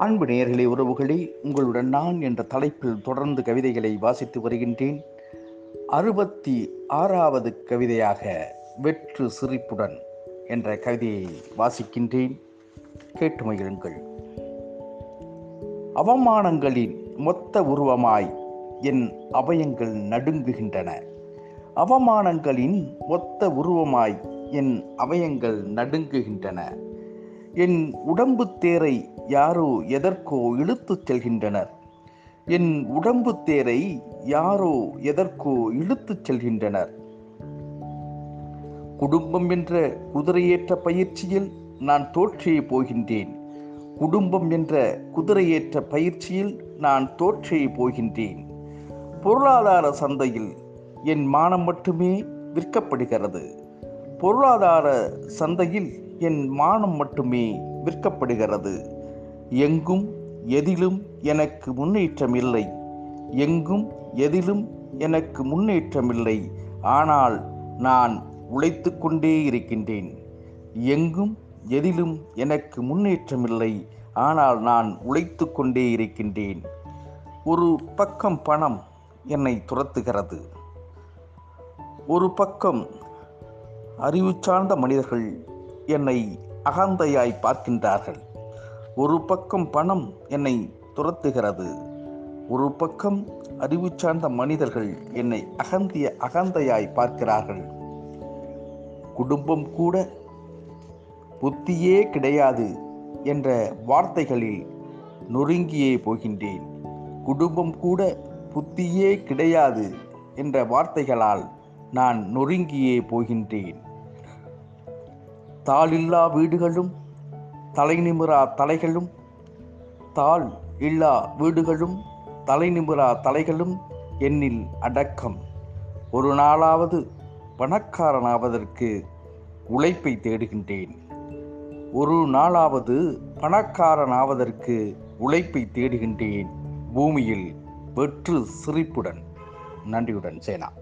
அன்பு நேர்களே உறவுகளே உங்களுடன் நான் என்ற தலைப்பில் தொடர்ந்து கவிதைகளை வாசித்து வருகின்றேன். அறுபத்தி ஆறாவது கவிதையாக வெற்று சிரிப்புடன் என்ற கவிதையை வாசிக்கின்றேன். கேட்டு மகிழுங்கள். அவமானங்களின் மொத்த உருவமாய் என் அபயங்கள் நடுங்குகின்றன. அவமானங்களின் மொத்த உருவமாய் என் அவயங்கள் நடுங்குகின்றன. என் உடம்பு தேரை யாரோ எதற்கோ இழுத்துச் செல்கின்றனர். என் உடம்பு தேரை யாரோ எதற்கோ இழுத்துச் செல்கின்றனர். குடும்பம் என்ற குதிரையேற்ற பயிற்சியில் நான் தோற்றே போகின்றேன். குடும்பம் என்ற குதிரையேற்ற பயிற்சியில் நான் தோற்றே போகின்றேன். பொருளாதார சந்தையில் என் மானம் மட்டுமே விற்கப்படுகிறது. பொருளாதார சந்தையில் என் மானம் மட்டுமே விற்கப்படுகிறது. எங்கும் எதிலும் எனக்கு முன்னேற்றம் இல்லை எங்கும் எதிலும் எனக்கு முன்னேற்றம் இல்லை ஆனால் நான் உழைத்து கொண்டே இருக்கின்றேன். எங்கும் எதிலும் எனக்கு முன்னேற்றம் இல்லை ஆனால் நான் உழைத்து கொண்டே இருக்கின்றேன். ஒரு பக்கம் பணம் என்னை துரத்துகிறது. ஒரு பக்கம் அறிவு சார்ந்த மனிதர்கள் என்னை அகந்தையாய் பார்க்கின்றார்கள். ஒரு பக்கம் பணம் என்னை துரத்துகிறது. ஒரு பக்கம் அறிவு சார்ந்த மனிதர்கள் என்னை அகந்திய அகந்தையாய் பார்க்கிறார்கள். குடும்பம் கூட புத்தியே கிடையாது என்ற வார்த்தைகளில் நொறுங்கியே போகின்றேன். குடும்பம் கூட புத்தியே கிடையாது என்ற வார்த்தைகளால் நான் நொறுங்கியே போகின்றேன். தாளில்லா வீடுகளும் தலை நிமிரா தலைகளும் தாள் இல்லா வீடுகளும் தலை நிமிரா தலைகளும் என்னில் அடக்கம். ஒரு நாளாவது பணக்காரனாவதற்கு உழைப்பை தேடுகின்றேன். ஒரு நாளாவது பணக்காரனாவதற்கு உழைப்பை தேடுகின்றேன். பூமியில் வெற்று சிரிப்புடன். நன்றியுடன் சேனா.